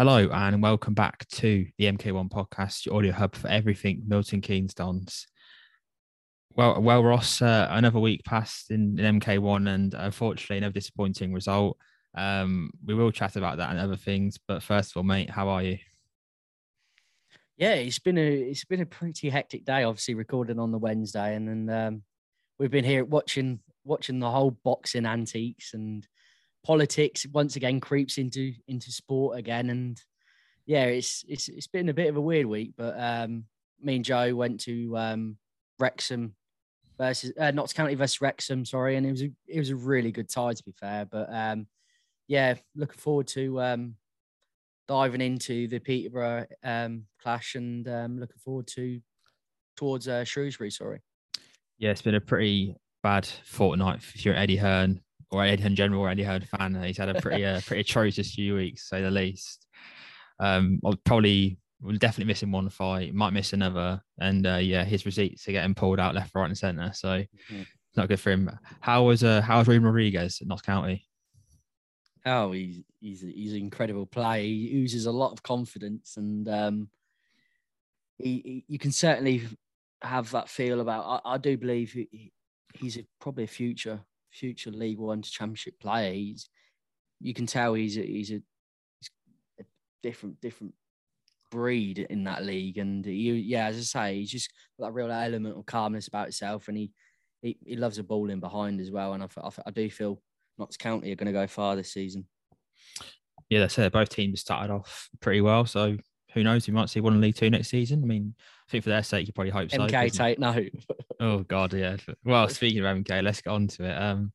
Hello and welcome back to the MK1 podcast, your audio hub for everything Milton Keynes Dons. Well, well, Ross, uh, another week passed in, in, MK1, and unfortunately, another disappointing result. Um, we will chat about that and other things, but first of all, mate, how are you? Yeah, it's been a it's been a pretty hectic day. Obviously, recording on the Wednesday, and then um, we've been here watching watching the whole boxing antiques and politics once again creeps into into sport again. And yeah it's it's it's been a bit of a weird week but um me and joe went to um wrexham versus uh, notts county versus wrexham sorry. And it was a, it was a really good tie to be fair. But um yeah looking forward to um diving into the peterborough um clash and um looking forward to towards uh, shrewsbury sorry. Yeah it's been a pretty bad fortnight if you're eddie hearn or Eddie in general, or Eddie Hearn fan. He's had a pretty uh, pretty atrocious few weeks, say the least. Um, I'll probably will definitely missing one fight, might miss another, and uh, yeah, his receipts are getting pulled out left, right, and centre. So mm-hmm. it's not good for him. How was uh, how was Ruben Rodrigues at Notts County? Oh, he's he's he's an incredible player. He oozes a lot of confidence, and um, he, he you can certainly have that feel about. I, I do believe he, he's a, probably a future future League One to Championship player. He's you can tell he's a, he's a, he's a different different breed in that league. And he, yeah, as I say, he's just got that real element of calmness about himself, and he he, he loves a ball in behind as well. And I, I, I do feel Notts County are going to go far this season. Yeah, that's it. Both teams started off pretty well, so who knows? We might see one in League Two next season. I mean, I think for their sake, you probably hope so. MK take no. oh God, yeah. Well, speaking of MK, let's get on to it. Um,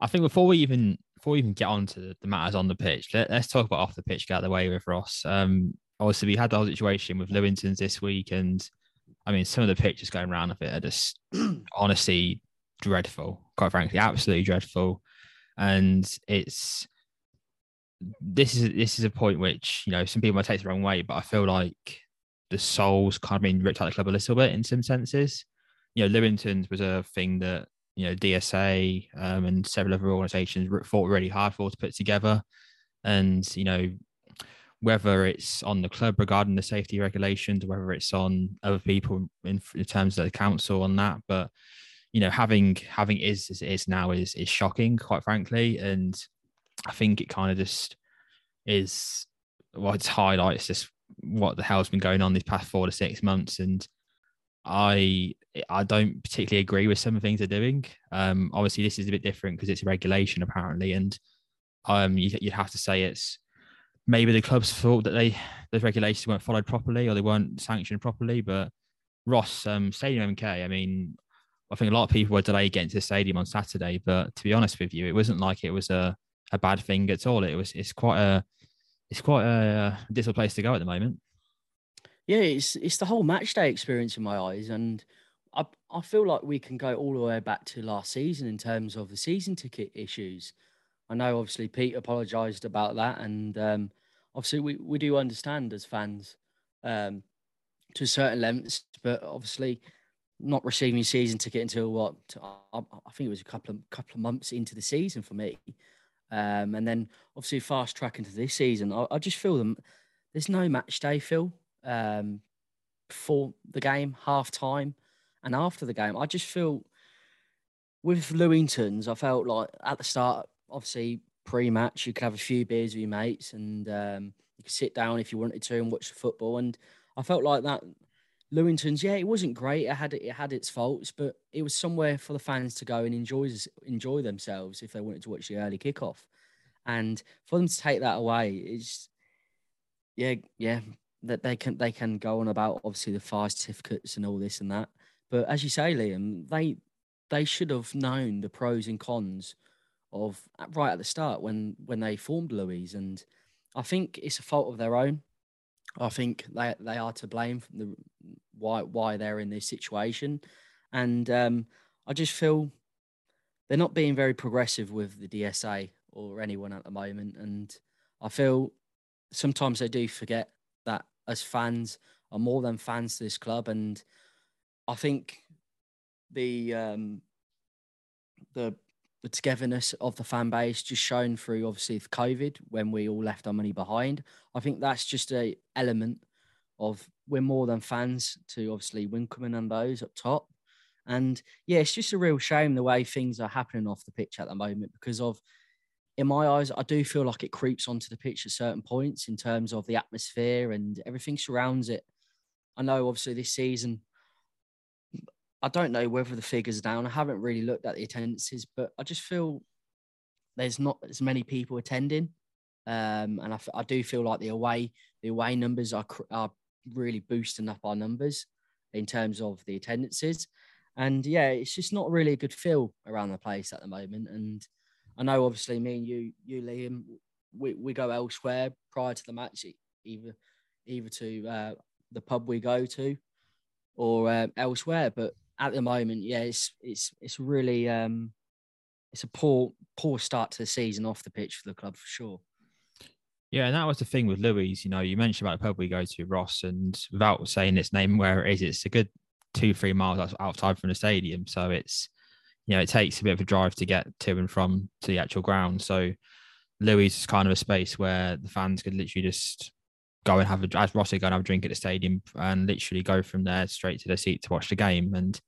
I think before we even before we even get on to the matters on the pitch, let, us talk about off the pitch. Get out of the way with Ross. Um, obviously we had the whole situation with Lewington's this week, and I mean some of the pictures going around of it are just honestly dreadful. Quite frankly, absolutely dreadful. And it's this is this is a point which you know some people might take the wrong way, but I feel like the soul's kind of been ripped out of the club a little bit in some senses. You know, Lewington's was a thing that you know DSA um, and several other organisations fought really hard for to put together, and you know whether it's on the club regarding the safety regulations, whether it's on other people in, in terms of the council on that, but you know having having is as it is now is is shocking, quite frankly, and I think it kind of just is what it highlights just what the hell's been going on these past four to six months, and I I don't particularly agree with some of the things they're doing. Um, obviously, this is a bit different because it's a regulation apparently, and um, you, would have to say it's maybe the clubs thought that they those regulations weren't followed properly or they weren't sanctioned properly. But Ross, um, Stadium MK, I mean, I think a lot of people were delayed getting to the stadium on Saturday, but to be honest with you, it wasn't like it was a a bad thing at all. It was it's quite a it's quite a, a place to go at the moment. Yeah, it's it's the whole match day experience in my eyes, and I I feel like we can go all the way back to last season in terms of the season ticket issues. I know obviously Pete apologised about that, and um, obviously we, we do understand as fans um, to a certain lengths, but obviously not receiving season ticket until what I, I think it was a couple of couple of months into the season for me. Um, and then obviously fast track into this season, I, I just feel them. There's no match day, feel, um, before the game, half time, and after the game. I just feel with Lewingtons, I felt like at the start, obviously pre-match, you could have a few beers with your mates, and um, you could sit down if you wanted to and watch the football. And I felt like that. Lewingtons, yeah, it wasn't great. It had it had its faults, but it was somewhere for the fans to go and enjoy enjoy themselves if they wanted to watch the early kickoff. And for them to take that away, it's yeah, yeah, that they can they can go on about obviously the fire certificates and all this and that. But as you say, Liam, they they should have known the pros and cons of right at the start when when they formed Louise, and I think it's a fault of their own. I think they they are to blame for the why why they're in this situation, and um, I just feel they're not being very progressive with the DSA or anyone at the moment, and I feel sometimes they do forget that as fans are more than fans to this club, and I think the um, the the togetherness of the fan base just shown through obviously COVID when we all left our money behind. I think that's just a element of we're more than fans to obviously Winkelman and those up top. And yeah, it's just a real shame the way things are happening off the pitch at the moment because of in my eyes, I do feel like it creeps onto the pitch at certain points in terms of the atmosphere and everything surrounds it. I know obviously this season I don't know whether the figures are down. I haven't really looked at the attendances, but I just feel there's not as many people attending, um, and I, I do feel like the away the away numbers are are really boosting up our numbers in terms of the attendances, and yeah, it's just not really a good feel around the place at the moment. And I know obviously me and you, you Liam, we, we go elsewhere prior to the match, either either to uh, the pub we go to or uh, elsewhere, but at the moment, yeah, it's it's it's really um, it's a poor poor start to the season off the pitch for the club for sure. Yeah, and that was the thing with Louis. You know, you mentioned about the pub we go to, Ross, and without saying its name where it is, it's a good two three miles outside from the stadium. So it's you know it takes a bit of a drive to get to and from to the actual ground. So Louis is kind of a space where the fans could literally just go and have a as Rossi go and have a drink at the stadium and literally go from there straight to their seat to watch the game. And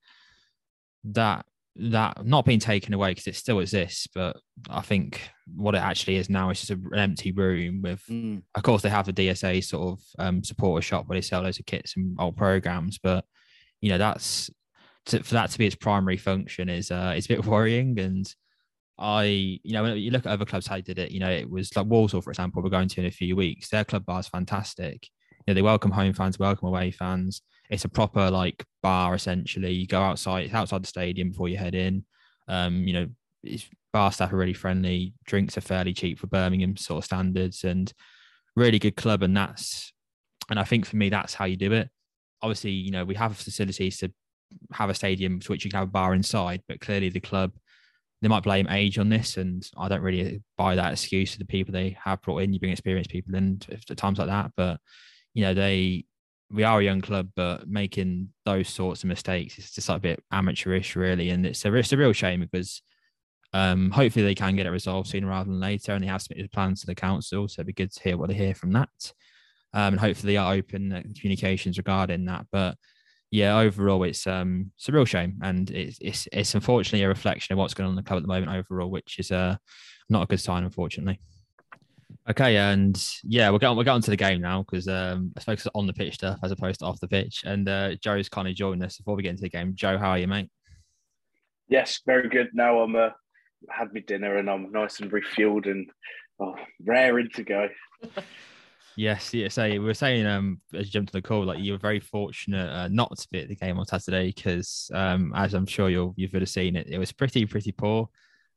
that that not being taken away because it still exists, but I think what it actually is now is just an empty room with, mm. of course, they have the DSA sort of um, supporter shop where they sell loads of kits and old programs, but you know that's to, for that to be its primary function is uh, it's a bit worrying and I, you know, when you look at other clubs how they did it, you know, it was like Walsall, for example, we're going to in a few weeks. Their club bar is fantastic. You know, they welcome home fans, welcome away fans. It's a proper like bar essentially. You go outside, it's outside the stadium before you head in. Um, you know, it's, bar staff are really friendly. Drinks are fairly cheap for Birmingham sort of standards, and really good club. And that's, and I think for me, that's how you do it. Obviously, you know, we have facilities to have a stadium to which you can have a bar inside, but clearly the club they might blame age on this, and I don't really buy that excuse to the people they have brought in. You bring experienced people in at times like that, but you know they we are a young club, but making those sorts of mistakes is just like a bit amateurish, really, and it's a it's a real shame because um, hopefully they can get it resolved sooner rather than later, and they have submitted plans to the council, so it'd be good to hear what they hear from that, um, and hopefully they are open communications regarding that, but yeah, overall, it's um it's a real shame, and it's it's it's unfortunately a reflection of what's going on in the club at the moment overall, which is uh not a good sign, unfortunately. Okay, and yeah, we'll get on, we'll get on to the game now because um let's focus on the pitch stuff as opposed to off the pitch. And uh, Joe's kind of joined us before we get into the game. Joe, how are you, mate? Yes, very good. Now I'm uh, had my dinner and I'm nice and refueled and oh, raring to go. Yes, yeah. So we were saying, um, as you jumped to the call, like you were very fortunate uh, not to be at the game on Saturday because, um, as I'm sure you'll you've have seen it, it was pretty pretty poor.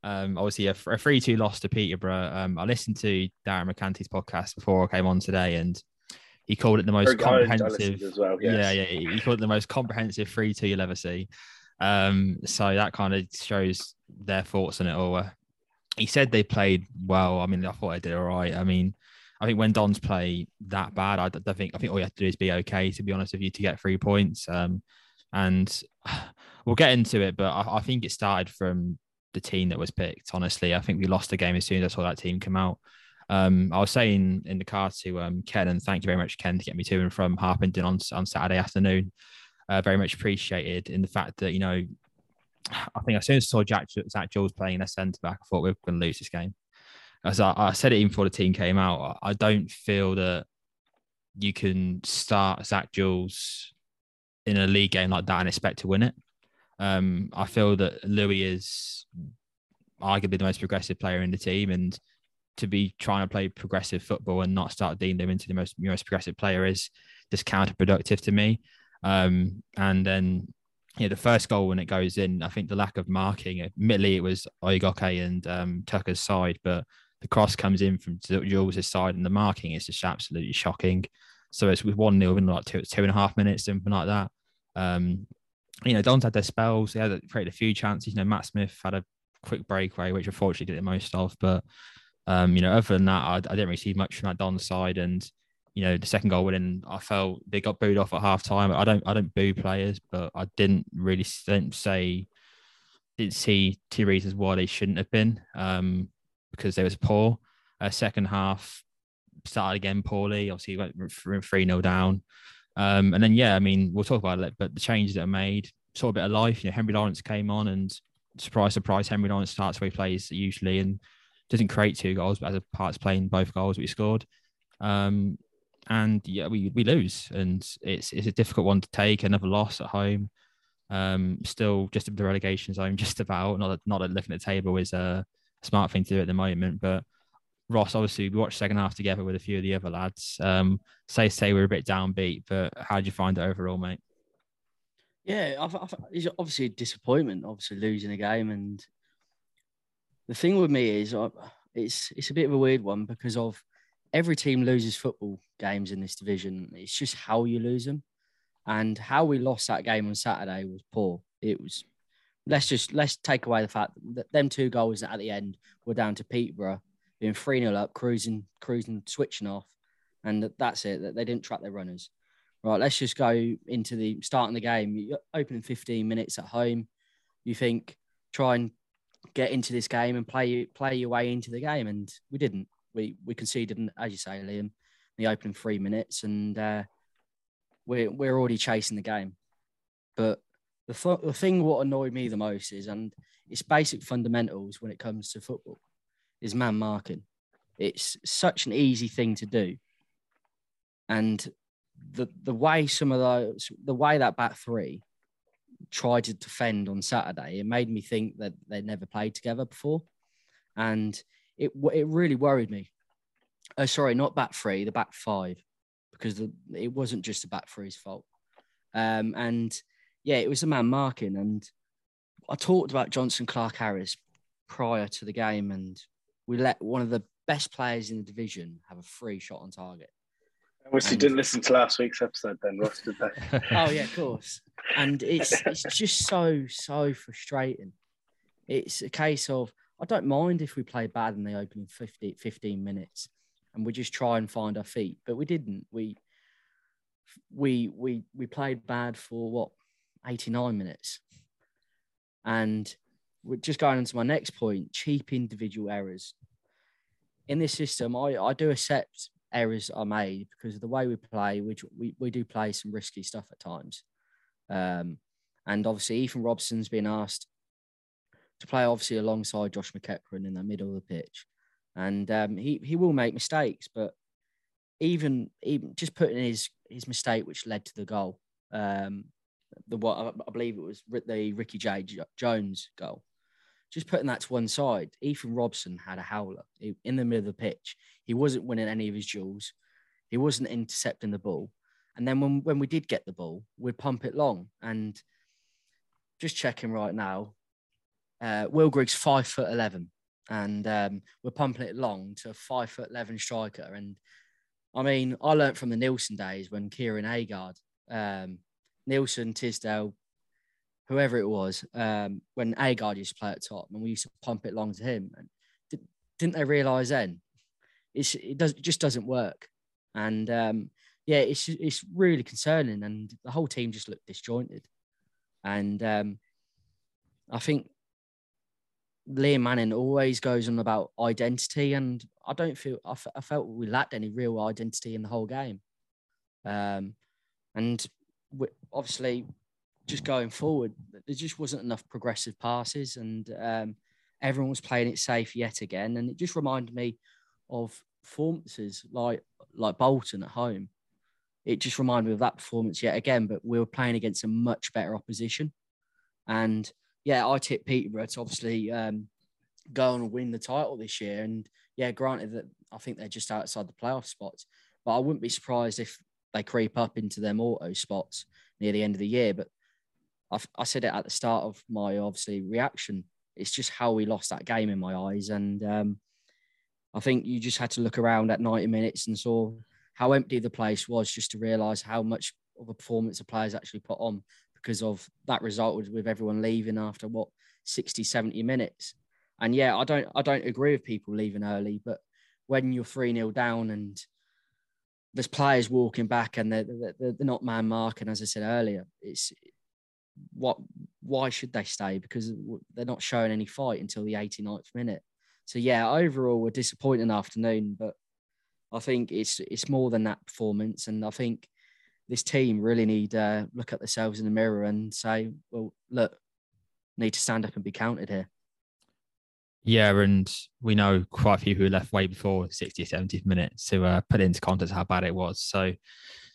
Um, obviously a, a three two loss to Peterborough. Um, I listened to Darragh MacAnthony's podcast before I came on today, and he called it the most comprehensive. Well, yes. Yeah, yeah. He called it the most comprehensive three two you'll ever see. Um, so that kind of shows their thoughts on it all. He said they played well. I mean, I thought they did all right. I mean I think when Dons play that bad, I don't think I think all you have to do is be okay. To be honest with you, to get three points. Um, and we'll get into it, but I, I, think it started from the team that was picked. Honestly, I think we lost the game as soon as I saw that team come out. Um, I was saying in the car to um, Ken, and thank you very much, Ken, to get me to and from Harpenden on on Saturday afternoon. Uh, very much appreciated in the fact that you know I think as soon as I saw Jack, Jules playing a centre back, I thought we were going to lose this game. As I, I, said it even before the team came out, I don't feel that you can start Zak Jules in a league game like that and expect to win it. Um, I feel that Louis is arguably the most progressive player in the team, and to be trying to play progressive football and not start deeming him into the most most progressive player is just counterproductive to me. Um, and then yeah, the first goal when it goes in, I think the lack of marking, admittedly, it was Oyegoke and um, Tucker's side, but the cross comes in from Jules' side and the marking is just absolutely shocking. So it's with 1 nil in like two, two and a half minutes, something like that. Um, you know, Don's had their spells. He had created a few chances. You know, Matt Smith had a quick breakaway, which unfortunately did the most of. But, um, you know, other than that, I, I didn't really see much from that Don side. And you know, the second goal winning, I felt they got booed off at half time. I don't, I don't boo players, but I didn't really didn't say, didn't see two reasons why they shouldn't have been, um, because they was poor. Uh, second half started again poorly. Obviously, went three 0 down, um, and then yeah, I mean, we'll talk about it, but the changes that are made saw a bit of life. You know, Henry Lawrence came on, and surprise, surprise, Henry Lawrence starts where he plays usually, and doesn't create two goals, but as a part playing both goals we scored. Um, and yeah, we we lose, and it's it's a difficult one to take. Another loss at home, um, still just the relegation zone, just about. Not that, not that looking at the table is a smart thing to do at the moment, but Ross, obviously, we watched second half together with a few of the other lads. Um, say say we are a bit downbeat, but how did you find it overall, mate? Yeah, I've, I've, it's obviously a disappointment, obviously losing a game, and the thing with me is, uh, it's it's a bit of a weird one because of every team loses football games in this division. It's just how you lose them. And how we lost that game on Saturday was poor. It was let's just let's take away the fact that them two goals at the end were down to Peterborough being 3 0 up, cruising, cruising, switching off. And that's it. That they didn't track their runners. Right, let's just go into the starting of the game. You're opening 15 minutes at home. You think try and get into this game and play play your way into the game, and we didn't we we conceded, as you say, Liam, the opening three minutes, and uh, we're we're already chasing the game. But the th- the thing what annoyed me the most is, and it's basic fundamentals when it comes to football, is man marking. It's such an easy thing to do, and the the way some of those, the way that back three tried to defend on Saturday, it made me think that they'd never played together before, and it it really worried me. Oh, sorry, not back three, the back five, because the, it wasn't just the back three's fault. Um, and yeah, it was the man marking. And I talked about Jonson Clarke-Harris prior to the game, and we let one of the best players in the division have a free shot on target. Obviously, and... didn't listen to last week's episode, then, Ross, did they? oh yeah, of course. And it's it's just so so frustrating. It's a case of I don't mind if we play bad in the opening 50, 15 minutes and we just try and find our feet, but we didn't. We we we we played bad for what 89 minutes. And we're just going on to my next point, cheap individual errors. In this system, I, I do accept errors are made because of the way we play, which we, we do play some risky stuff at times. Um, and obviously, Ethan Robson's been asked to play obviously alongside Josh McEachran in the middle of the pitch, and um, he he will make mistakes, but even even just putting his his mistake which led to the goal, um, the what I believe it was the Ricky J Jones goal. Just putting that to one side, Ethan Robson had a howler in the middle of the pitch. He wasn't winning any of his duels. He wasn't intercepting the ball. And then when, when we did get the ball, we'd pump it long. And just checking right now, uh, Will Griggs five foot eleven, and um, we're pumping it long to a five foot eleven striker. And I mean, I learned from the Neilson days when Kieran Agard, um, Neilson, Tisdale, whoever it was, um, when Agard used to play at top, and we used to pump it long to him. And did, didn't they realise then? It's, it does it just doesn't work, and um, yeah, it's it's really concerning, and the whole team just looked disjointed, and um, I think Liam Manning always goes on about identity, and I don't feel I, f- I felt we lacked any real identity in the whole game. Um, and obviously, just going forward, there just wasn't enough progressive passes, and um, everyone was playing it safe yet again. And it just reminded me of performances like like Bolton at home. It just reminded me of that performance yet again, but we were playing against a much better opposition. And yeah, I tipped Peterborough to obviously um, go and win the title this year. And yeah, granted that I think they're just outside the playoff spots, but I wouldn't be surprised if they creep up into them auto spots near the end of the year. But I've, I said it at the start of my obviously reaction. It's just how we lost that game in my eyes, and um, I think you just had to look around at 90 minutes and saw how empty the place was, just to realise how much of a performance the players actually put on because of that result with everyone leaving after what 60, 70 minutes. And yeah, I don't I don't agree with people leaving early, but when you're 3 0 down and there's players walking back and they're, they're, they're not man marking, as I said earlier, it's what why should they stay? Because they're not showing any fight until the 89th minute. So yeah, overall, a disappointing afternoon, but I think it's it's more than that performance, and I think this team really need to uh, look at themselves in the mirror and say, well, look, need to stand up and be counted here. Yeah, and we know quite a few who left way before 60th, 70th minute to uh, put into context how bad it was. So,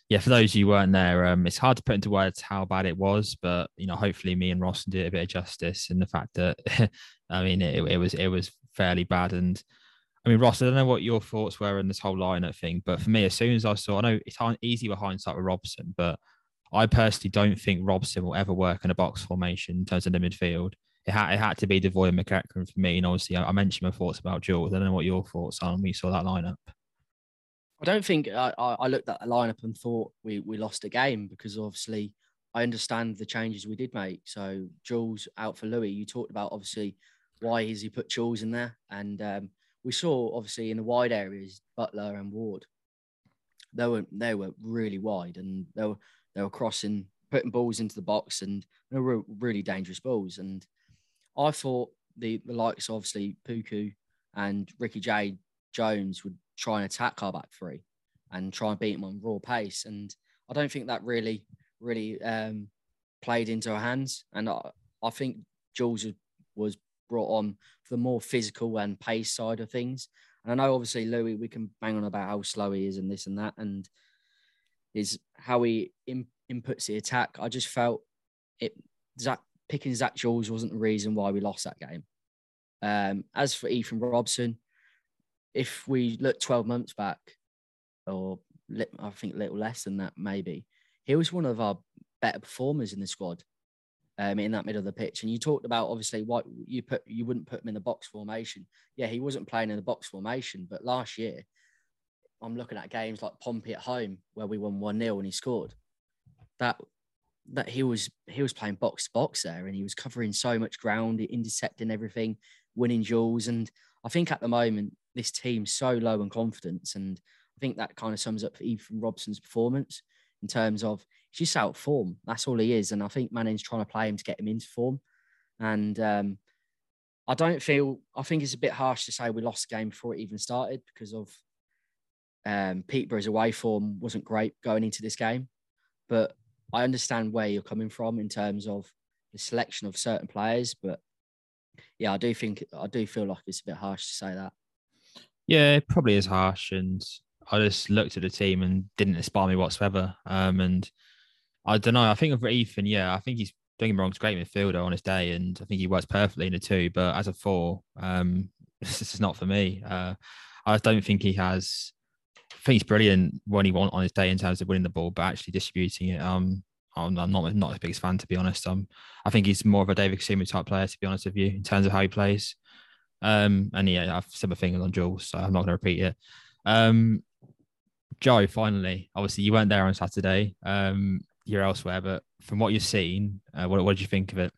yeah, for those you weren't there, um, it's hard to put into words how bad it was, but you know, hopefully, me and Ross did a bit of justice in the fact that, I mean, it, it was it was fairly bad. And I mean, Ross, I don't know what your thoughts were on this whole lineup thing, but for me, as soon as I saw, I know it's hard easy with hindsight with Robson, but I personally don't think Robson will ever work in a box formation in terms of the midfield it had, it had to be Devoy and McEachran for me. And obviously, I, mentioned my thoughts about Jules. I don't know what your thoughts are when we saw that lineup. I don't think I, I looked at the lineup and thought we, we lost a game because obviously I understand the changes we did make. So Jules out for Louis. You talked about obviously why has he put Jules in there, and um, we saw obviously in the wide areas Butler and Ward. They were they were really wide and they were they were crossing, putting balls into the box, and they were really dangerous balls. And I thought the, the likes, obviously, Poku and Ricky J. Jones would try and attack our back three and try and beat him on raw pace. And I don't think that really, really um, played into our hands. And I, I think Jules was brought on for the more physical and pace side of things. And I know, obviously, Louis, we can bang on about how slow he is and this and that, and is how he in, inputs the attack. I just felt it. Zak picking Zak Jules wasn't the reason why we lost that game. Um, as for Ethan Robson, if we look 12 months back, or I think a little less than that, maybe, he was one of our better performers in the squad um, in that middle of the pitch. And you talked about obviously what you put, you wouldn't put him in the box formation. Yeah, he wasn't playing in the box formation, but last year, I'm looking at games like Pompey at home where we won 1 0 and he scored. That that he was he was playing box to box there and he was covering so much ground, intercepting everything, winning duels. And I think at the moment this team's so low in confidence, and I think that kind of sums up Ethan Robson's performance in terms of he's just out form. That's all he is, and I think Manning's trying to play him to get him into form. And um, I don't feel I think it's a bit harsh to say we lost the game before it even started because of um, Peterborough's away form wasn't great going into this game, but I understand where you're coming from in terms of the selection of certain players, but yeah, I do think I do feel like it's a bit harsh to say that. Yeah, it probably is harsh, and I just looked at the team and didn't inspire me whatsoever. Um, and I don't know. I think for Ethan, yeah, I think he's me wrong, he's great midfielder on his day, and I think he works perfectly in the two. But as a four, um, this is not for me. Uh, I don't think he has think he's brilliant when he won on his day in terms of winning the ball, but actually distributing it. Um, I'm, I'm not not his biggest fan to be honest. Um, I think he's more of a David Kasumu type player to be honest with you in terms of how he plays. Um, and yeah, I've said my things on Jules, so I'm not going to repeat it. Um, Joe, finally, obviously you weren't there on Saturday. Um, you're elsewhere, but from what you've seen, uh, what, what did you think of it?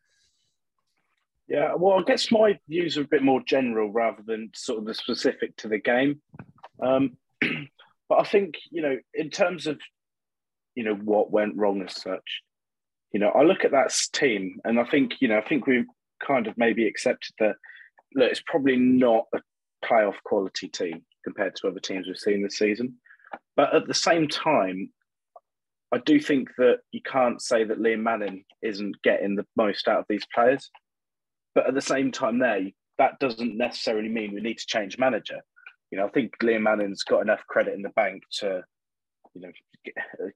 Yeah, well, I guess my views are a bit more general rather than sort of the specific to the game. Um, But I think, you know, in terms of, you know, what went wrong as such, you know, I look at that team and I think, you know, I think we've kind of maybe accepted that, look, it's probably not a playoff quality team compared to other teams we've seen this season. But at the same time, I do think that you can't say that Liam Manning isn't getting the most out of these players. But at the same time, there, that doesn't necessarily mean we need to change manager. You know, I think Liam Manning's got enough credit in the bank to, you know,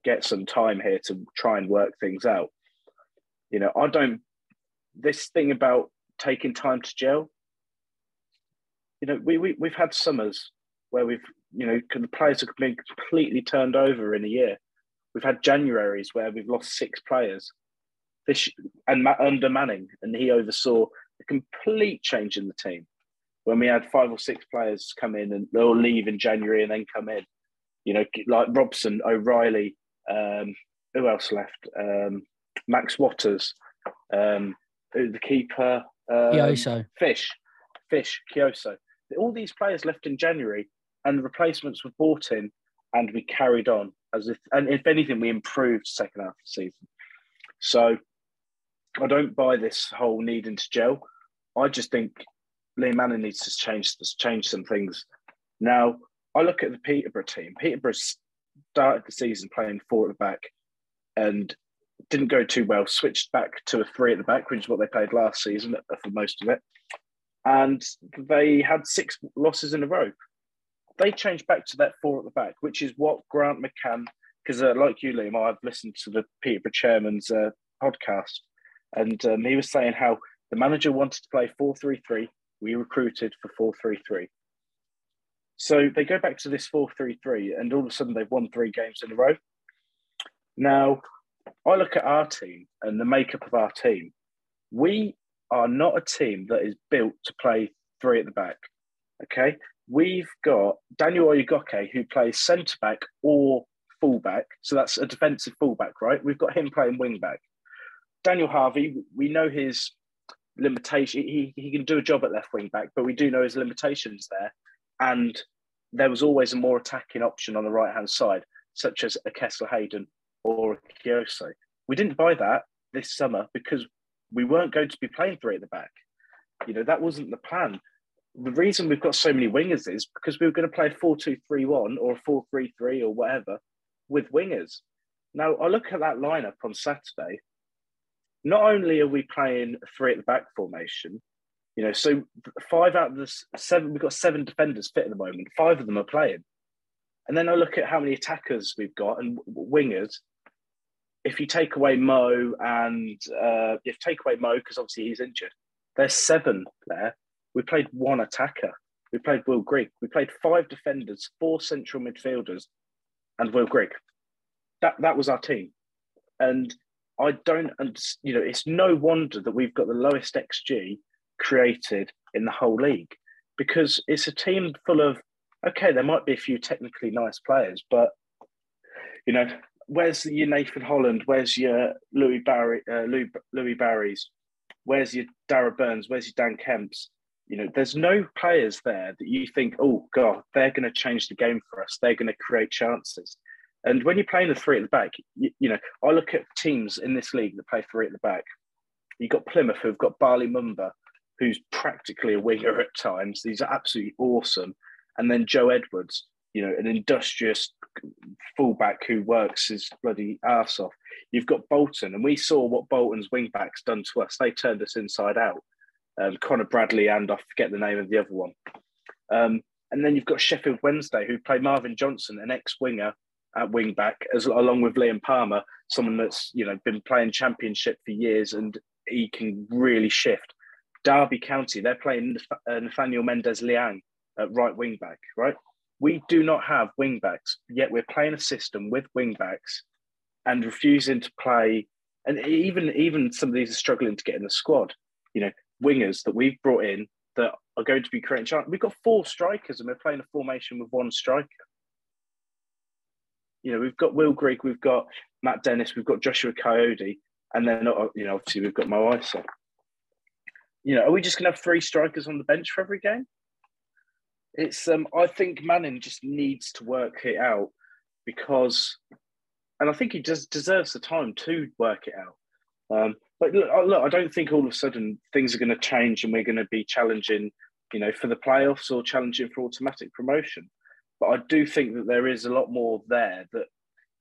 get, some time here to try and work things out. You know, I don't. This thing about taking time to gel. You know, we, we we've had summers where we've you know the players have been completely turned over in a year. We've had Januaries where we've lost six players. This and under Manning, and he oversaw a complete change in the team when we had five or six players come in and they'll leave in January and then come in. You know, like Robson, O'Riley, um, who else left? Um, Max Watters, um, the keeper, um, Fish, Fish, Kioso. All these players left in January, and the replacements were bought in, and we carried on as if, and if anything, we improved second half of the season. So I don't buy this whole needing to gel. I just think Liam Manning needs to change change some things. Now, I look at the Peterborough team. Peterborough started the season playing four at the back and didn't go too well. Switched back to a three at the back, which is what they played last season for most of it. And they had six losses in a row. They changed back to that four at the back, which is what Grant McCann, because uh, like you, Liam, I've listened to the Peterborough chairman's uh, podcast, and um, he was saying how the manager wanted to play 4 3 3. We recruited for 4 3 3. So they go back to this 4 3 3, and all of a sudden they've won three games in a row. Now, I look at our team and the makeup of our team. We are not a team that is built to play three at the back. Okay. We've got Daniel Oyegoke, who plays centre back or fullback. So that's a defensive fullback, right? We've got him playing wing back. Daniel Harvey, we know his limitation. He, he can do a job at left wing back, but we do know his limitations there. And there was always a more attacking option on the right hand side, such as a Kesler-Hayden or a Kioso. We didn't buy that this summer because we weren't going to be playing three at the back. You know, that wasn't the plan. The reason we've got so many wingers is because we were going to play 4 2 3 1 or 4 3 3 or whatever with wingers. Now, I look at that lineup on Saturday. Not only are we playing three at the back formation, you know, so five out of the seven, we've got seven defenders fit at the moment. Five of them are playing. And then I look at how many attackers we've got and wingers. If you take away Mo and uh, if take away Mo, because obviously he's injured, there's seven there. We played one attacker. We played Will Grigg. We played five defenders, four central midfielders, and Will Grigg. That that was our team. And I don't, you know, it's no wonder that we've got the lowest XG created in the whole league because it's a team full of okay, there might be a few technically nice players, but you know, where's your Nathan Holland? Where's your Louis Barry? Uh, Louis, Louis Barry's? Where's your Darragh Burns? Where's your Dan Kemp's? You know, there's no players there that you think, oh God, they're going to change the game for us. They're going to create chances. And when you're playing the three at the back, you, you, know, I look at teams in this league that play three at the back. You've got Plymouth who've got Bali Mumba, who's practically a winger at times. These are absolutely awesome and then Joe Edwards, you know, an industrious fullback who works his bloody ass off. You've got Bolton, and we saw what Bolton's wingbacks done to us. They turned us inside out. Um, Conor Bradley and I forget the name of the other one. Um, and then you've got Sheffield Wednesday, who play Marvin Johnson, an ex-winger at wingback, as along with Liam Palmer, someone that's you know been playing Championship for years, and he can really shift. Derby County, they're playing uh, Nathaniel Mendez-Laing, at right wing back, right? We do not have wing backs, yet we're playing a system with wing backs and refusing to play. And even even some of these are struggling to get in the squad. You know, wingers that we've brought in that are going to be creating chance. We've got four strikers and we're playing a formation with one striker. You know, we've got Will Grigg, we've got Matt Dennis, we've got Joshua Coyote, and then you know, obviously we've got Mo Eisa. You know, are we just gonna have three strikers on the bench for every game? It's um, I think Manning just needs to work it out because, and I think he just deserves the time to work it out. Um, but look, look, I don't think all of a sudden things are going to change and we're going to be challenging, you know, for the playoffs or challenging for automatic promotion. But I do think that there is a lot more there that,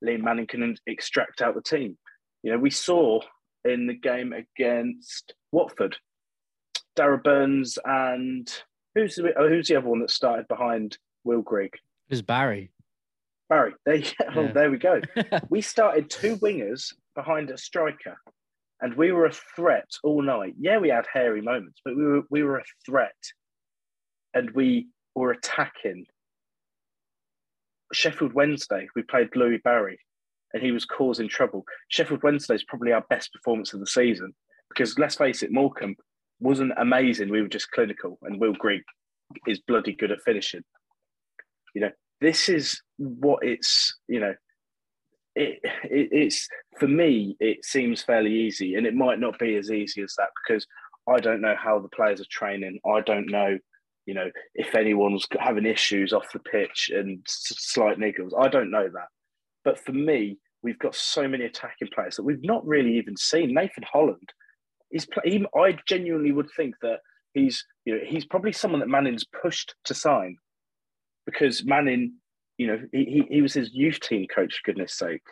Liam Manning can extract out the team. You know, we saw in the game against Watford, Darragh Burns and who's the, oh, who's the other one that started behind Will Grigg? It was Barry. Barry. There, oh, there we go. we started two wingers behind a striker, and we were a threat all night. Yeah, we had hairy moments, but we were we were a threat, and we were attacking. Sheffield Wednesday, we played Louis Barry, and he was causing trouble. Sheffield Wednesday is probably our best performance of the season because let's face it, Morecambe wasn't amazing. We were just clinical, and Will Grigg is bloody good at finishing. You know, this is what it's. You know, it, it it's for me. It seems fairly easy, and it might not be as easy as that because I don't know how the players are training. I don't know you know, if anyone's having issues off the pitch and slight niggles. I don't know that. But for me, we've got so many attacking players that we've not really even seen. Nathan Holland is. He, I genuinely would think that he's. You know, he's probably someone that Manning's pushed to sign because Manning, you know, he, he was his youth team coach. For goodness sake.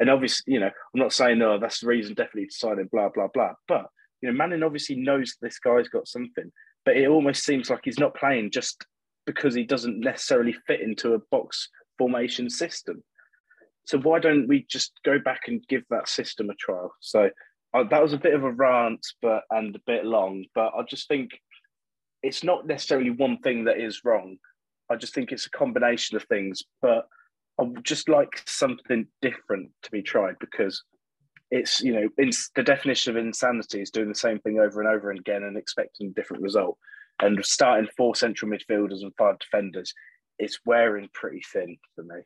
And obviously, you know, I'm not saying no, that's the reason definitely to sign him. Blah blah blah. But you know, Manning obviously knows this guy's got something, but it almost seems like he's not playing just because he doesn't necessarily fit into a box formation system. So why don't we just go back and give that system a trial? So uh, that was a bit of a rant, but and a bit long. But I just think it's not necessarily one thing that is wrong. I just think it's a combination of things. But I would just like something different to be tried because it's you know the definition of insanity is doing the same thing over and over again and expecting a different result. And starting four central midfielders and five defenders, it's wearing pretty thin for me.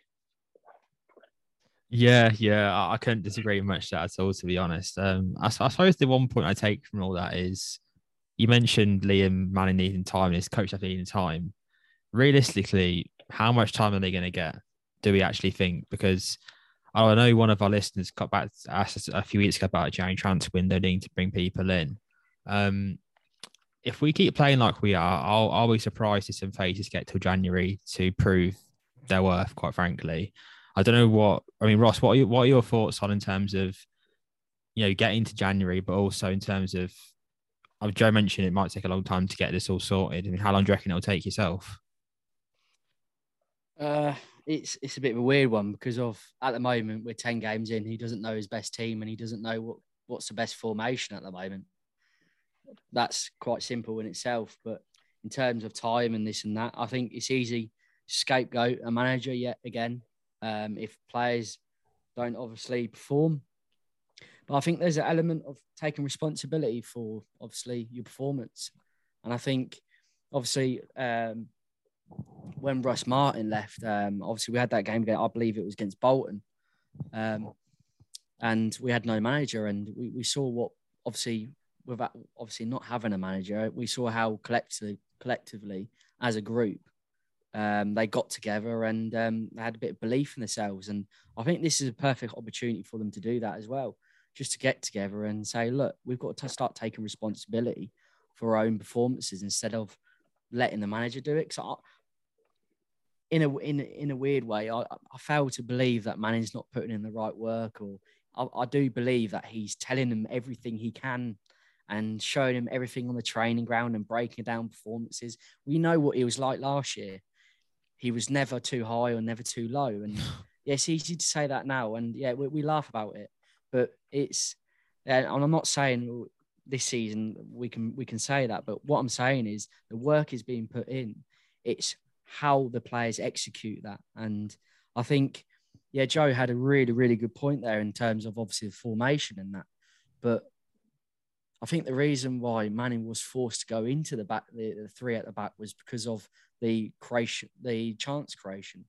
Yeah, yeah, I, I couldn't disagree much that at all, to be honest. Um, I, I, suppose the one point I take from all that is you mentioned Liam Manning needing time and his coach needing time. Realistically, how much time are they going to get? Do we actually think? Because I know one of our listeners got back asked us a few weeks ago about a January transfer window needing to bring people in. Um, if we keep playing like we are, I'll, I'll be surprised if some faces get till January to prove their worth, quite frankly. I don't know what I mean, Ross. What are, what are your thoughts on in terms of you know getting to January, but also in terms of uh, Joe mentioned it might take a long time to get this all sorted. I mean, how long do you reckon it'll take yourself? Uh, it's it's a bit of a weird one because of at the moment we're ten games in. He doesn't know his best team and he doesn't know what what's the best formation at the moment. That's quite simple in itself, but in terms of time and this and that, I think it's easy scapegoat a manager yet again um, if players don't obviously perform. But I think there's an element of taking responsibility for obviously your performance. And I think obviously um, when Russ Martin left, um, obviously we had that game I believe it was against Bolton. Um, and we had no manager and we, we saw what obviously without obviously not having a manager, we saw how collectively collectively as a group um, they got together and um, they had a bit of belief in themselves. And I think this is a perfect opportunity for them to do that as well, just to get together and say, look, we've got to start taking responsibility for our own performances instead of letting the manager do it. Because in a in in a weird way, I, I fail to believe that Manning's not putting in the right work, or I, I do believe that he's telling them everything he can and showing him everything on the training ground and breaking down performances. We know what he was like last year he was never too high or never too low. And yeah, it's easy to say that now, and yeah, we, we laugh about it, but it's and I'm not saying this season we can we can say that, but what I'm saying is the work is being put in. It's how the players execute that, and I think yeah, Joe had a really really good point there in terms of obviously the formation and that, but I think the reason why Manning was forced to go into the back, the, the three at the back, was because of the creation, the chance creation.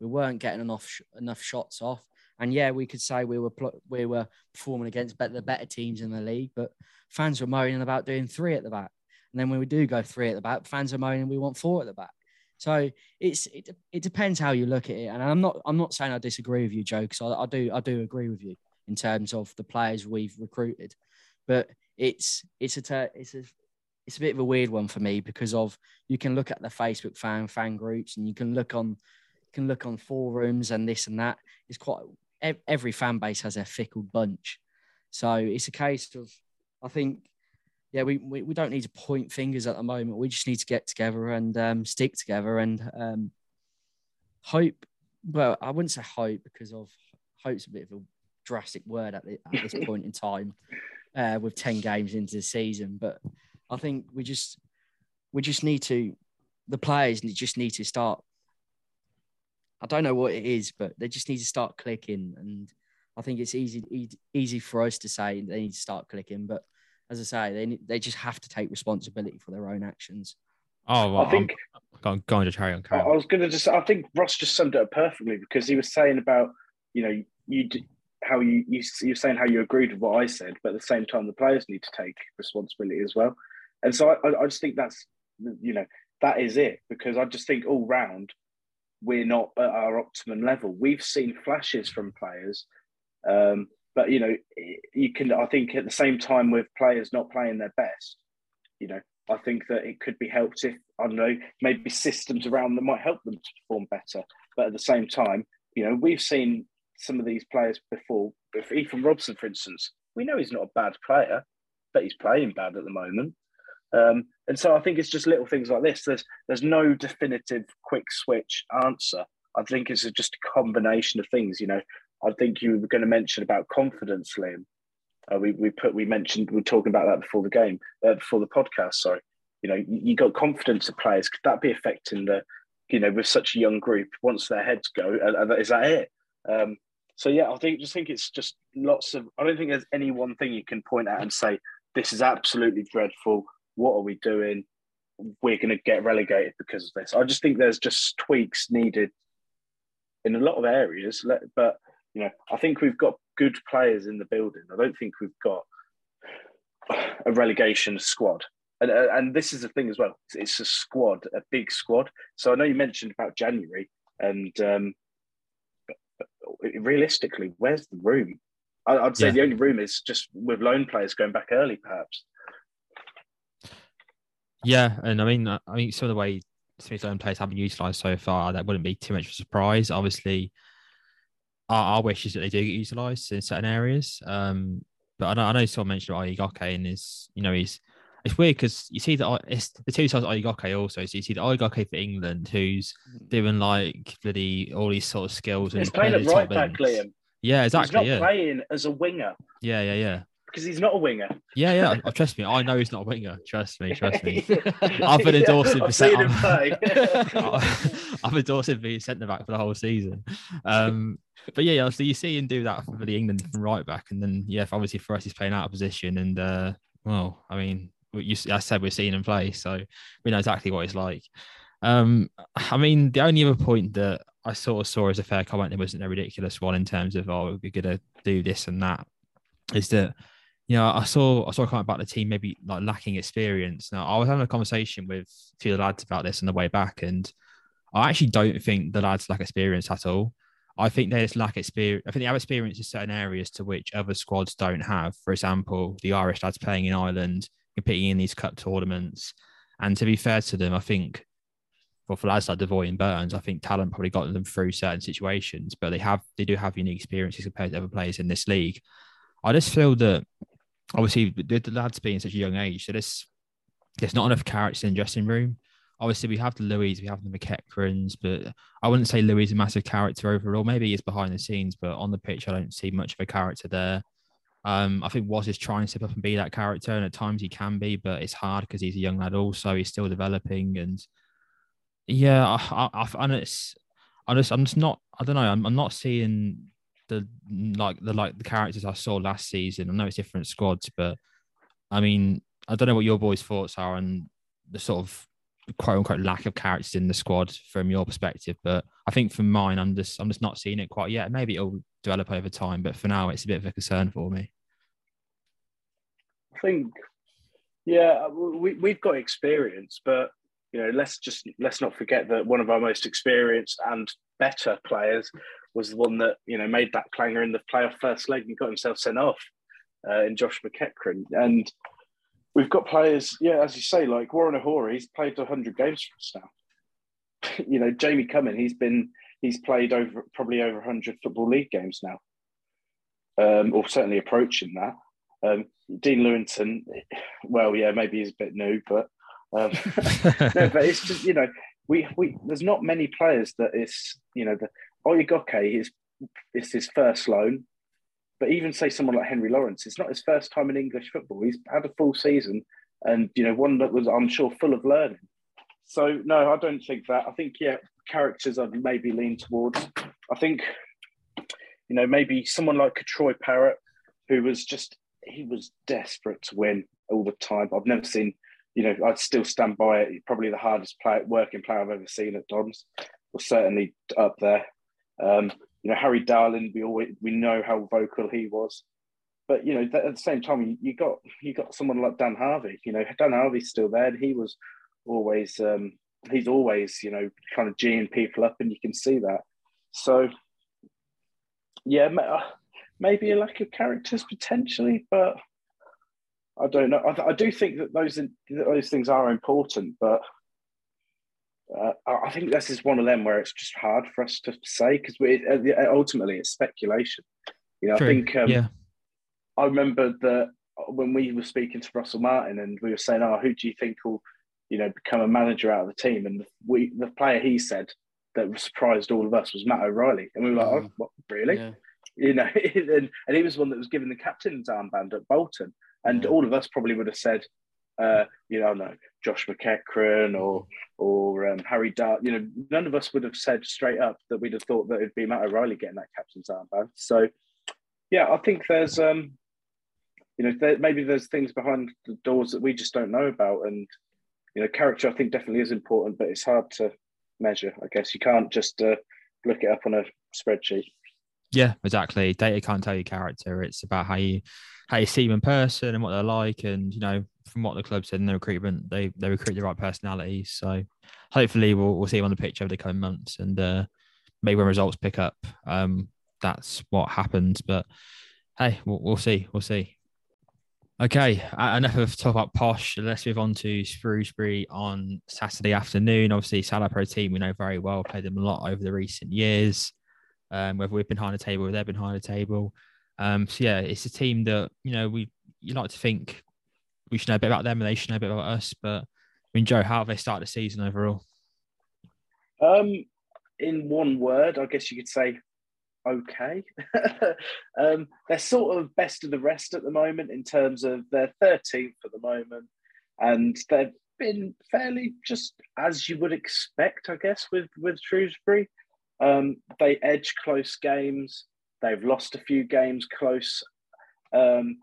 We weren't getting enough enough shots off, and yeah, we could say we were we were performing against better, the better teams in the league, but fans were moaning about doing three at the back, and then when we do go three at the back, fans are moaning we want four at the back. So it's it, it depends how you look at it, and I'm not I'm not saying I disagree with you, Joe, because I, I do I do agree with you in terms of the players we've recruited, but it's it's a it's a it's a bit of a weird one for me because of you can look at the Facebook fan fan groups and you can look on can look on forums and this and that. It's quite every fan base has a fickle bunch, so it's a case of I think yeah, we, we, we don't need to point fingers at the moment. We just need to get together and um, stick together and um, hope. Well, I wouldn't say hope because of hope's a bit of a drastic word at, the, at this point in time uh, with 10 games into the season. But I think we just we just need to the players just need to start. I don't know what it is, but they just need to start clicking. And I think it's easy easy for us to say they need to start clicking, but as I say, they they just have to take responsibility for their own actions. Oh, well, I think I'm going to carry on. Carry on. I was going to just. I think Ross just summed it up perfectly because he was saying about you know you how you you you're saying how you agreed with what I said, but at the same time the players need to take responsibility as well. And so I, I just think that's you know that is it because I just think all round we're not at our optimum level. We've seen flashes from players um, but you know, you can. I think at the same time with players not playing their best, you know, I think that it could be helped if I don't know maybe systems around them might help them to perform better. But at the same time, you know, we've seen some of these players before. If Ethan Robson, for instance, we know he's not a bad player, but he's playing bad at the moment. Um, and so I think it's just little things like this. There's there's no definitive quick switch answer. I think it's just a combination of things. You know, I think you were going to mention about confidence, Liam. Uh, we we put we mentioned we were talking about that before the game, uh, before the podcast. Sorry, you know, you, you, got confidence of players. Could that be affecting the, you know, with such a young group? Once their heads go, uh, is that it? Um, so yeah, I think just think it's just lots of. I don't think there's any one thing you can point at and say this is absolutely dreadful. What are we doing? We're going to get relegated because of this. I just think there's just tweaks needed in a lot of areas, but you know, I think we've got good players in the building. I don't think we've got a relegation squad. And, uh, and this is the thing as well. It's a squad, a big squad. So I know you mentioned about January, and um, realistically, where's the room? I, would say yeah. the only room is just with loan players going back early, perhaps. Yeah, and I mean, I mean, some of the way Smith's own players have been utilised so far, that wouldn't be too much of a surprise. Obviously, our, our wish is that they do get utilised in certain areas. Um, but I know, I know someone mentioned Oyegoke and is, you know, he's it's weird because you see that it's the two sides of Oyegoke also. So you see the Oyegoke for England who's doing like bloody all these sort of skills. He's playing at right back, Liam. Yeah, exactly. He's not yeah. playing as a winger. Yeah, yeah, yeah. Because he's not a winger. Yeah, yeah. Oh, trust me, I know he's not a winger. Trust me, trust me. I've been endorsing for seen him play. I've endorsed him being centre back for the whole season. Um, but yeah, so you see him do that for the England right back, and then yeah, obviously for us he's playing out of position, and uh, well, I mean, you, I said we're seeing him play, so we know exactly what he's like. Um, I mean, the only other point that I sort of saw as a fair comment, it wasn't a ridiculous one in terms of oh, we're gonna do this and that, is that you know, I saw I saw a comment about the team maybe like lacking experience. Now, I was having a conversation with a few of the lads about this on the way back, and I actually don't think the lads lack experience at all. I think they just lack experience. I think they have experience in certain areas to which other squads don't have. For example, the Irish lads playing in Ireland, competing in these cup tournaments. And to be fair to them, I think well, for lads like Devoy and Burns, I think talent probably got them through certain situations, but they have they do have unique experiences compared to other players in this league. I just feel that obviously the, the lads being such a young age, so there's there's not enough characters in the dressing room obviously we have the Louis, we have the McEachrons, but I wouldn't say Louis is a massive character overall. Maybe he's behind the scenes, but on the pitch, I don't see much of a character there. Um, I think Was is trying to step up and be that character, and at times he can be, but it's hard because he's a young lad. Also, he's still developing, and yeah, I, I, I, it's, I'm just, I'm just not. I don't know. I'm, I'm not seeing the like the like the characters I saw last season. I know it's different squads, but I mean, I don't know what your boys' thoughts are on the sort of quote unquote lack of characters in the squad from your perspective. But I think from mine, I'm just I'm just not seeing it quite yet. Maybe it'll develop over time, but for now, it's a bit of a concern for me. I think, yeah, we we've got experience, but you know, let's just let's not forget that one of our most experienced and better players was the one that you know made that clanger in the playoff first leg and got himself sent off uh, in Josh McEachran and we've got players, yeah, as you say, like Warren O'Hora, he's played 100 games for us now. you know, Jamie Cumming, he's been he's played over probably over 100 football league games now, um, or certainly approaching that. Um, Dean Lewington, well, yeah, maybe he's a bit new, but um, no, but it's just you know we we there's not many players that is you know the Oyegoke is it's his first loan, but even say someone like Henry Lawrence, it's not his first time in English football. He's had a full season, and you know one that was I'm sure full of learning. So no, I don't think that. I think yeah, characters I'd maybe lean towards. I think you know maybe someone like Troy Parrott, who was just he was desperate to win all the time. I've never seen you know, I'd still stand by it. Probably the hardest play, working player I've ever seen at Dons. Was certainly up there. Um, you know, Harry Darling, we always we know how vocal he was, but you know, at the same time, you, got you got someone like Dan Harvey. You know, Dan Harvey's still there, and he was always um, he's always you know kind of geeing people up, and you can see that. So, yeah, uh, maybe a lack of characters potentially, but I don't know. I, I do think that those those things are important, but uh, I think this is one of them where it's just hard for us to say because ultimately it's speculation. You know, True. I think um, yeah. I remember that when we were speaking to Russell Martin and we were saying, "Oh, who do you think will, you know, become a manager out of the team?" And we, the player he said that surprised all of us was Matt O'Riley, and we were like, "Oh, what, really?" Yeah. You know, and, and he was one that was given the captain's armband at Bolton. And all of us probably would have said, uh, you know, no, Josh McEachran or or um, Harry Dart. You know, none of us would have said straight up that we'd have thought that it'd be Matt O'Riley getting that captain's armband. So, yeah, I think there's, um, you know, there, maybe there's things behind the doors that we just don't know about, and you know, character I think definitely is important, but it's hard to measure. I guess you can't just uh, look it up on a spreadsheet. Yeah, exactly. Data can't tell you character. It's about how you how you see them in person and what they're like. And you know, from what the club said in the recruitment, they they recruit the right personalities. So hopefully, we'll we'll see them on the pitch over the coming months, and uh, maybe when results pick up, um, that's what happens. But hey, we'll, we'll see. We'll see. Okay, enough of talk about posh. Let's move on to Shrewsbury on Saturday afternoon. Obviously, Salo Pro team we know very well, played them a lot over the recent years. Um, whether we've been behind the table or they've been behind the table. Um, so yeah, it's a team that you know we you like to think we should know a bit about them and they should know a bit about us. But I mean, Joe, how have they started the season overall? Um, in one word, I guess you could say okay. um, they're sort of best of the rest at the moment in terms of they're 13th at the moment, and they've been fairly just as you would expect, I guess, with with Shrewsbury. Um, they edge close games. They've lost a few games close. Um,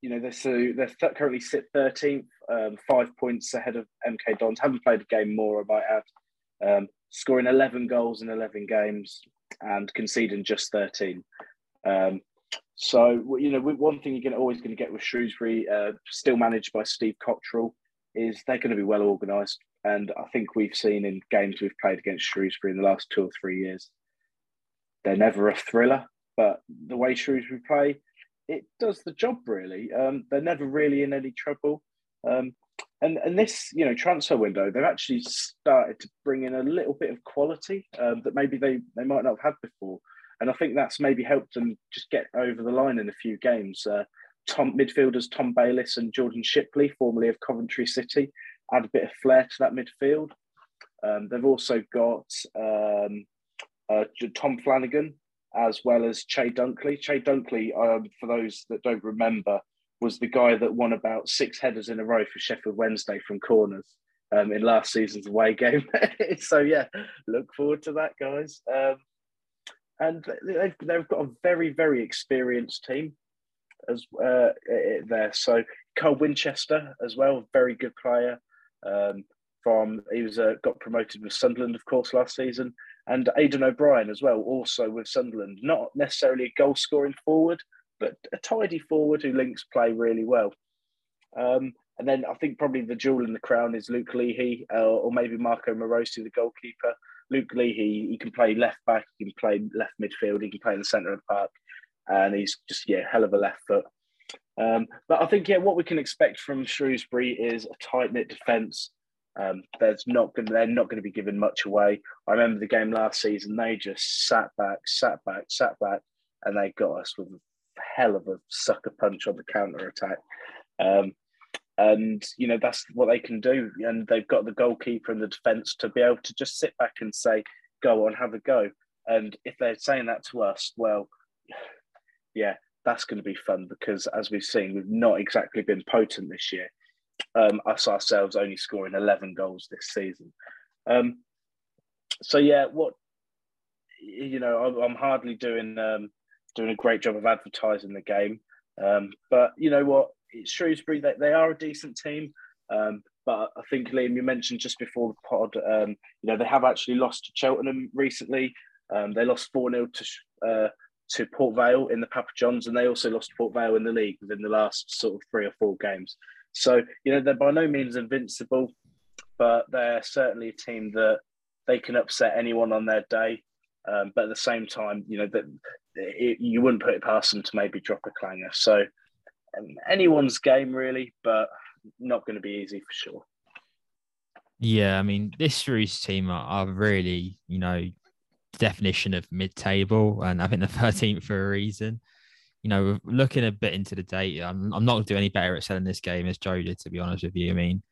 you know, they're so they're th- currently sit 13th, um, five points ahead of MK Dons. Haven't played a game more, I might add. Um, scoring 11 goals in 11 games and conceding just 13. Um, so you know, one thing you're always going to get with Shrewsbury, uh, still managed by Steve Cotterill, is they're going to be well organised. And I think we've seen in games we've played against Shrewsbury in the last two or three years, they're never a thriller but the way Shrewsbury play, it does the job really. Um, they're never really in any trouble. Um, and and this you know transfer window, they've actually started to bring in a little bit of quality um, that maybe they they might not have had before. And I think that's maybe helped them just get over the line in a few games. Uh, Tom midfielders Tom Bayliss and Jordan Shipley, formerly of Coventry City, add a bit of flair to that midfield. Um, they've also got um, uh, Tom Flanagan, as well as Che Dunkley. Che Dunkley, um, for those that don't remember, was the guy that won about six headers in a row for Sheffield Wednesday from corners um, in last season's away game. so yeah, look forward to that, guys. Um, and they've, they've got a very very experienced team as uh, there. So Carl Winchester as well, very good player. Um, from he was uh, got promoted with Sunderland, of course, last season, and Aidan O'Brien as well, also with Sunderland. Not necessarily a goal scoring forward, but a tidy forward who links play really well. Um, and then I think probably the jewel in the crown is Luke Leahy uh, or maybe Marko Marosi, the goalkeeper. Luke Leahy, he can play left back, he can play left midfield, he can play in the centre of the park, and he's just yeah, hell of a left foot. Um, but I think yeah, what we can expect from Shrewsbury is a tight knit defence Um, there's not going they're not going to be giving much away. I remember the game last season; they just sat back, sat back, sat back, and they got us with a hell of a sucker punch on the counter attack. Um, and you know that's what they can do, and they've got the goalkeeper and the defence to be able to just sit back and say, "Go on, have a go." And if they're saying that to us, well, yeah, that's going to be fun because as we've seen, we've not exactly been potent this year. Um, us ourselves only scoring 11 goals this season. Um, so yeah, what you know, I'm, hardly doing um, doing a great job of advertising the game, um, but you know what, it's Shrewsbury. They, they are a decent team, um, but I think Liam, you mentioned just before the pod, um, you know, they have actually lost to Cheltenham recently. Um, they lost 4 0 to, uh, to Port Vale in the Papa Johns, and they also lost Port Vale in the league within the last sort of three or four games. So, you know, they're by no means invincible, but they're certainly a team that they can upset anyone on their day. Um, but at the same time, you know, that you wouldn't put it past them to maybe drop a clanger. So, um, anyone's game, really, but not going to be easy for sure. Yeah, I mean, this Shrews team are, are really, you know, definition of mid-table, and I think the 13th for a reason. You know, looking a bit into the data, I'm, I'm not going to do any better at selling this game as Joe did, to be honest with you. I mean,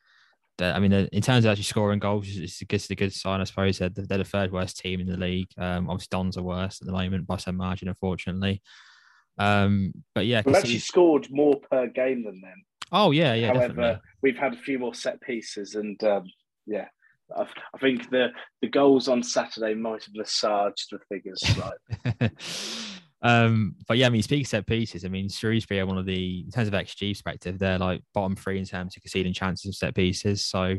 the, I mean, the, in terms of actually scoring goals, it's, it's a good sign, I suppose. They're, they're the third worst team in the league. Um, obviously, Dons are worse at the moment by some margin, unfortunately. Um, but yeah, we've actually scored more per game than them. Oh yeah, yeah. However, definitely. we've had a few more set pieces, and um, yeah, I, I think the the goals on Saturday might have massaged the figures right. um, but yeah, I mean, speaking set pieces, I mean, Shrewsbury are one of the in terms of XG perspective, they're like bottom three in terms of conceding chances of set pieces. So,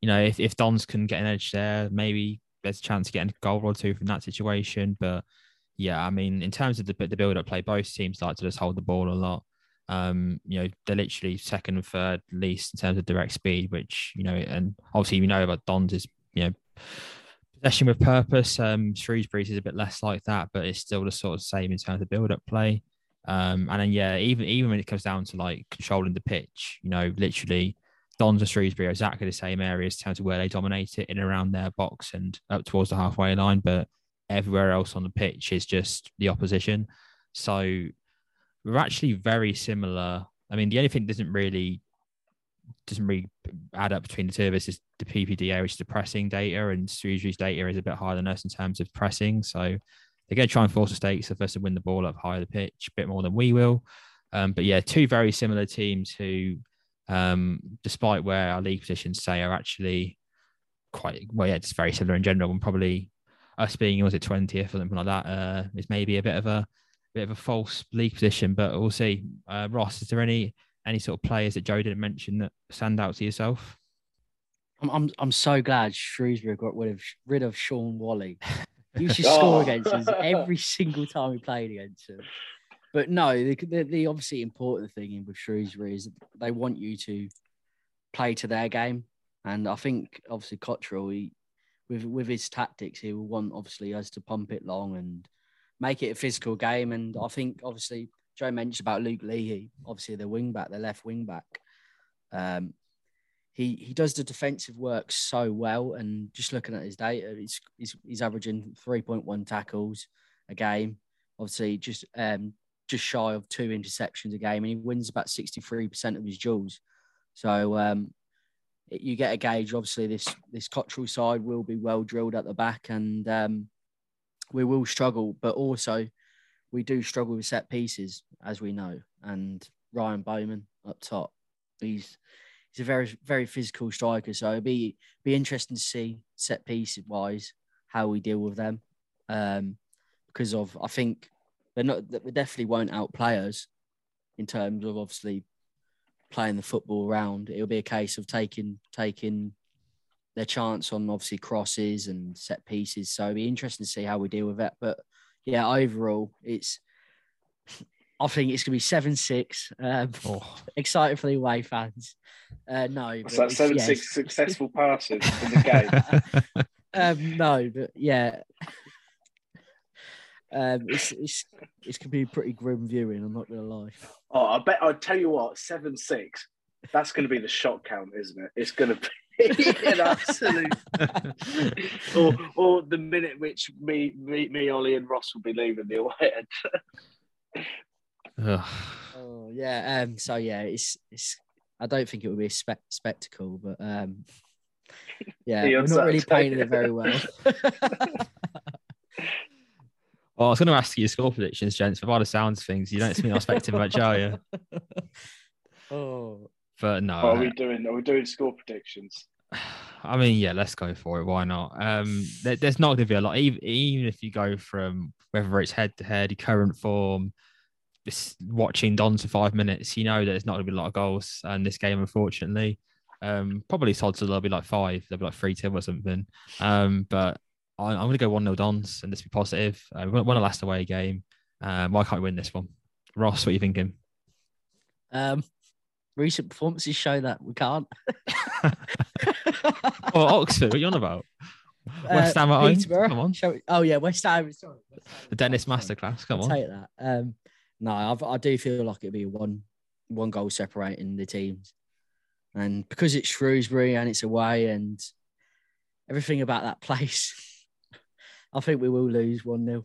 you know, if if Dons can get an edge there, maybe there's a chance of getting a goal or two from that situation. But yeah, I mean, in terms of the the build up play, both teams like to just hold the ball a lot. Um, you know, they're literally second and third least in terms of direct speed, which, you know, and obviously we know about Don's is, you know, possession with purpose. Um, Shrewsbury's is a bit less like that, but it's still the sort of same in terms of build up play. Um, and then yeah, even even when it comes down to like controlling the pitch, you know, literally Dons and Shrewsbury are exactly the same areas in terms of where they dominate it in around their box and up towards the halfway line, but everywhere else on the pitch is just the opposition. So we're actually very similar. I mean, the only thing that doesn't really doesn't really add up between the two of us is the PPDA, which is the pressing data, and Shrewsbury's data is a bit higher than us in terms of pressing. So they're going to try and force the stakes of us to win the ball up higher the pitch, a bit more than we will. Um, but yeah, two very similar teams who, um, despite where our league positions say, are actually quite well, yeah, it's very similar in general. And probably us being was it twentieth or something like that uh, is maybe a bit of a bit of a false league position, but we'll see. Uh, Ross, is there any any sort of players that Joe didn't mention that stand out to yourself? I'm I'm, I'm so glad Shrewsbury got rid of rid of Shaun Whalley. He used to score against us every single time we played against him. But no, the, the, the obviously important thing with Shrewsbury is they want you to play to their game, and I think obviously Cotterill, he, with with his tactics, he will want obviously us to pump it long and make it a physical game. And I think obviously Joe mentioned about Luke Leahy, obviously the wing back, the left wing back. Um, he he does the defensive work so well, and just looking at his data, he's he's, he's averaging three point one tackles a game. Obviously, just um just shy of two interceptions a game, and he wins about sixty three percent of his duels. So um, you get a gauge. Obviously, this this Cotterill side will be well drilled at the back, and um, we will struggle, but also we do struggle with set pieces, as we know. And Ryan Bowman up top, he's he's a very very physical striker. So it'd be be interesting to see set piece wise how we deal with them, um, because of I think they're not they definitely won't outplay us in terms of obviously playing the football around. It'll be a case of taking taking their chance on obviously crosses and set pieces. So it'll be interesting to see how we deal with it. But yeah, overall, it's I think it's gonna be seven six. Um, oh. Excited for the away fans. Uh, no, so that's seven six successful passes in the game. um, no, but yeah. Um, it's it's it's gonna be pretty grim viewing. I'm not gonna lie. Oh, I bet I'll tell you what, seven six. That's gonna be the shot count, isn't it? It's gonna be yeah, absolutely. or, or the minute which me, me, me, Ollie, and Ross will be leaving the away end. oh yeah. Um. So yeah, it's it's. I don't think it would be a spe- spectacle, but um. Yeah, we're not really painting it very well. Well, I was going to ask you your score predictions, gents. But by the sounds of things, you don't seem to be expecting much, are you? Oh, But no. What are we doing? Are we doing score predictions? I mean, yeah, let's go for it. Why not? Um, there, there's not going to be a lot, even, even if you go from whether it's head to head, current form, just watching Don for five minutes, you know that there's not going to be a lot of goals in this game, unfortunately. Um, probably odds will be like five, they'll be like three two or something. Um, but I, am going to go one 0 Dons and just be positive. Uh, we won a last away game. Um, why can't we win this one? Ross, what are you thinking? Um, recent performances show that we can't. oh, Oxford, what are you on about? West Ham at home. Come on. oh yeah, West Ham. Sorry, West Ham. The Dennis Masterclass. Come I'll on. Take that. Um, no, I've, i do feel like it'd be one one goal separating the teams, and because it's Shrewsbury and it's away and everything about that place, I think we will lose one 0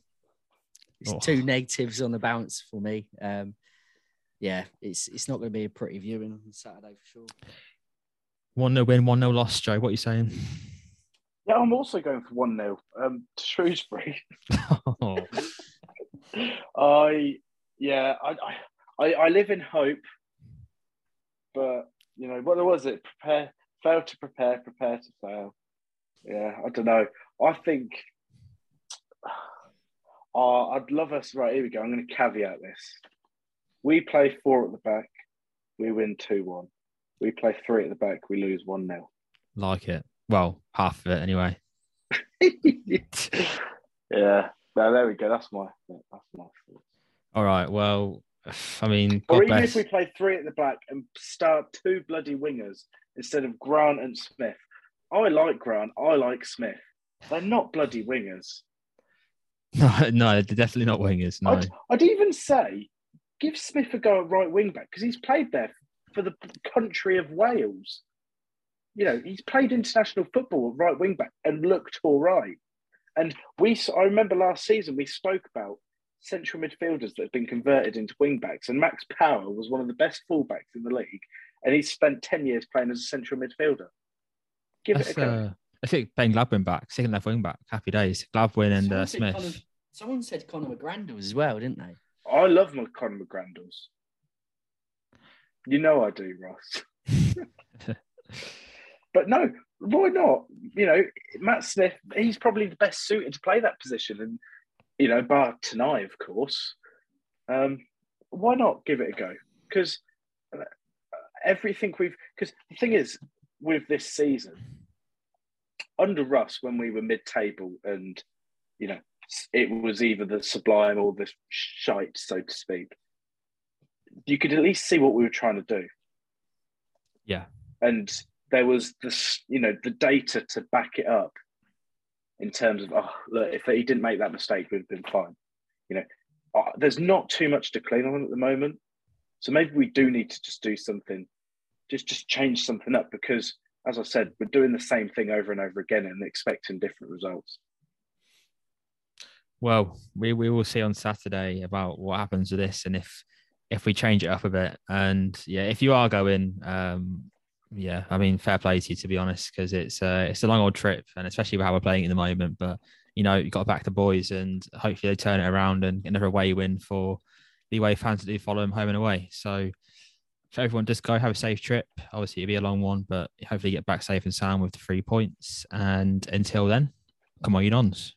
It's oh. two negatives on the bounce for me. Um, yeah, it's it's not going to be a pretty viewing on Saturday for sure. One no win, one no loss. Joe, what are you saying? Yeah, I'm also going for one 0 um, to Shrewsbury. oh. I yeah, I, I I live in hope, but you know what was it? Prepare, fail to prepare, prepare to fail. Yeah, I don't know. I think uh, I'd love us. Right here we go. I'm going to caveat this. We play four at the back, we win two one. We play three at the back, we lose one 0 Like it. Well, half of it anyway. yeah. No, there we go. That's my that's my. All right. Well, I mean, God or even bless. if we play three at the back and start two bloody wingers instead of Grant and Smith. I like Grant. I like Smith. They're not bloody wingers. No, no, they're definitely not wingers. No, I'd, I'd even say give Smith a go at right wing back because he's played there for the country of Wales. You know, he's played international football at right wing back and looked all right. And we, I remember last season we spoke about central midfielders that have been converted into wing backs, and Max Power was one of the best fullbacks in the league, and he spent ten years playing as a central midfielder. Give That's, it a go. Uh, I think playing Gladwin back, second left wing back. Happy days. Gladwin and uh, Smith. Someone said Conor McGrandles as well, didn't they? I love my Conor McGrandles. You know I do, Ross. but no, why not? You know, Matt Smith, he's probably the best suited to play that position. And, you know, bar tonight, of course. Um, why not give it a go? Because uh, everything we've, because the thing is, with this season, under Russ, when we were mid table and, you know, it was either the sublime or the shite, so to speak. You could at least see what we were trying to do. Yeah. And there was this, you know, the data to back it up in terms of, oh, look, if he didn't make that mistake, we'd have been fine. You know, uh, there's not too much to clean on at the moment. So maybe we do need to just do something, just just change something up because, as I said, we're doing the same thing over and over again and expecting different results. Well, we, we will see on Saturday about what happens with this and if if we change it up a bit. And yeah, if you are going, um, yeah, I mean, fair play to you to be honest, because it's uh, it's a long old trip, and especially how we're playing at the moment. But you know, you got to back the boys, and hopefully they turn it around and get another away win for the away fans that do follow them home and away. So for everyone, just go have a safe trip. Obviously, it'll be a long one, but hopefully get back safe and sound with the three points. And until then, come on, you dons.